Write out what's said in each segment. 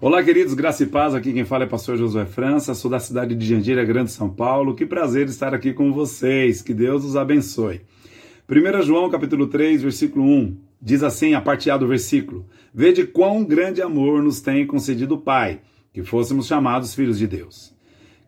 Fala, queridos, graça e paz. Aqui quem fala é pastor Josué França, sou da cidade de Jandira, Grande São Paulo. Que prazer estar aqui com vocês. Que Deus os abençoe. 1 João, capítulo 3, versículo 1. Diz assim, a parte A do versículo: Vede quão grande amor nos tem concedido o Pai, que fôssemos chamados filhos de Deus.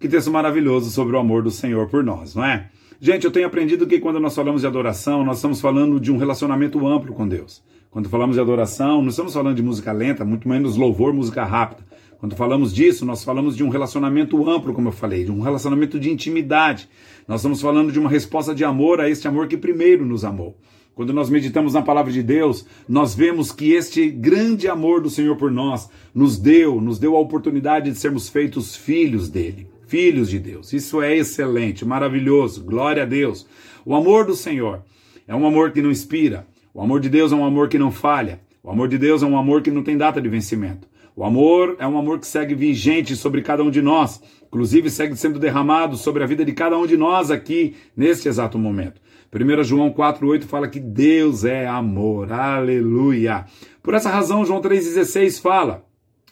Que texto maravilhoso sobre o amor do Senhor por nós, não é? Gente, eu tenho aprendido que quando nós falamos de adoração, nós estamos falando de um relacionamento amplo com Deus. Quando falamos de adoração, não estamos falando de música lenta, muito menos louvor, música rápida. Quando falamos disso, nós falamos de um relacionamento amplo, como eu falei, de um relacionamento de intimidade. Nós estamos falando de uma resposta de amor a este amor que primeiro nos amou. Quando nós meditamos na palavra de Deus, nós vemos que este grande amor do Senhor por nós nos deu, nos deu a oportunidade de sermos feitos filhos dele, filhos de Deus. Isso é excelente, maravilhoso. Glória a Deus. O amor do Senhor é um amor que não inspira, o amor de Deus é um amor que não falha. O amor de Deus é um amor que não tem data de vencimento. O amor é um amor que segue vigente sobre cada um de nós, inclusive segue sendo derramado sobre a vida de cada um de nós aqui neste exato momento. 1 João 4,8 fala que Deus é amor, aleluia. Por essa razão, João 3,16 fala: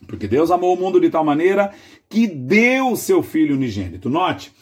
porque Deus amou o mundo de tal maneira que deu seu Filho unigênito. Note,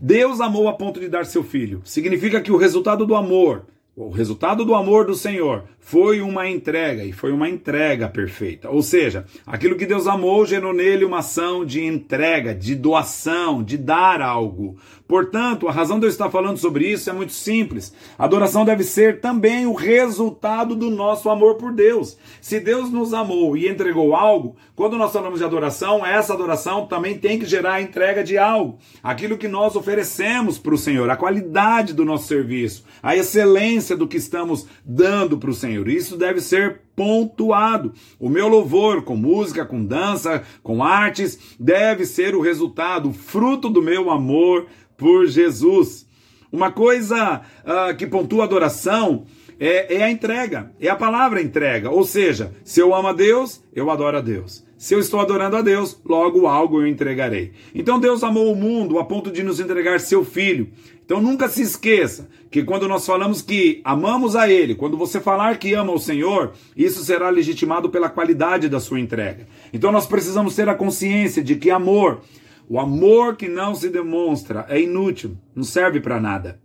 Deus amou a ponto de dar seu Filho. Significa que o resultado do amor o resultado do amor do Senhor foi uma entrega, e foi uma entrega perfeita. Ou seja, aquilo que Deus amou gerou nele uma ação de entrega, de doação, de dar algo. Portanto, a razão de eu estar falando sobre isso é muito simples. A adoração deve ser também o resultado do nosso amor por Deus. Se Deus nos amou e entregou algo, quando nós falamos de adoração, essa adoração também tem que gerar a entrega de algo. Aquilo que nós oferecemos para o Senhor, a qualidade do nosso serviço, a excelência do que estamos dando para o Senhor. Isso deve ser pontuado. O meu louvor, com música, com dança, com artes, deve ser o resultado, o fruto do meu amor por Jesus. Uma coisa uh, que pontua a adoração é, é, a entrega, é a palavra entrega. Ou seja, se eu amo a Deus, eu adoro a Deus. Se eu estou adorando a Deus, logo algo eu entregarei. Então Deus amou o mundo a ponto de nos entregar seu filho. Então nunca se esqueça que quando nós falamos que amamos a Ele, quando você falar que ama o Senhor, isso será legitimado pela qualidade da sua entrega. Então nós precisamos ter a consciência de que amor o amor que não se demonstra é inútil, não serve para nada.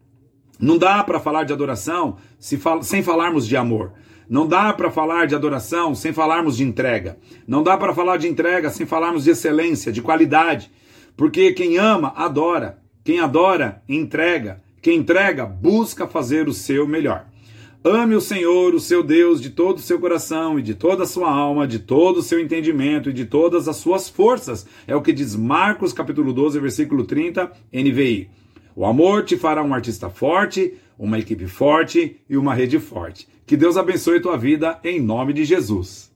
Não dá para falar de adoração sem falarmos de amor. Não dá para falar de adoração sem falarmos de entrega. Não dá para falar de entrega sem falarmos de excelência, de qualidade. Porque quem ama, adora. Quem adora, entrega. Quem entrega, busca fazer o seu melhor. Ame o Senhor, o seu Deus, de todo o seu coração e de toda a sua alma, de todo o seu entendimento e de todas as suas forças. É o que diz Marcos capítulo 12, versículo 30, NVI. O amor te fará um artista forte, uma equipe forte e uma rede forte. Que Deus abençoe tua vida em nome de Jesus.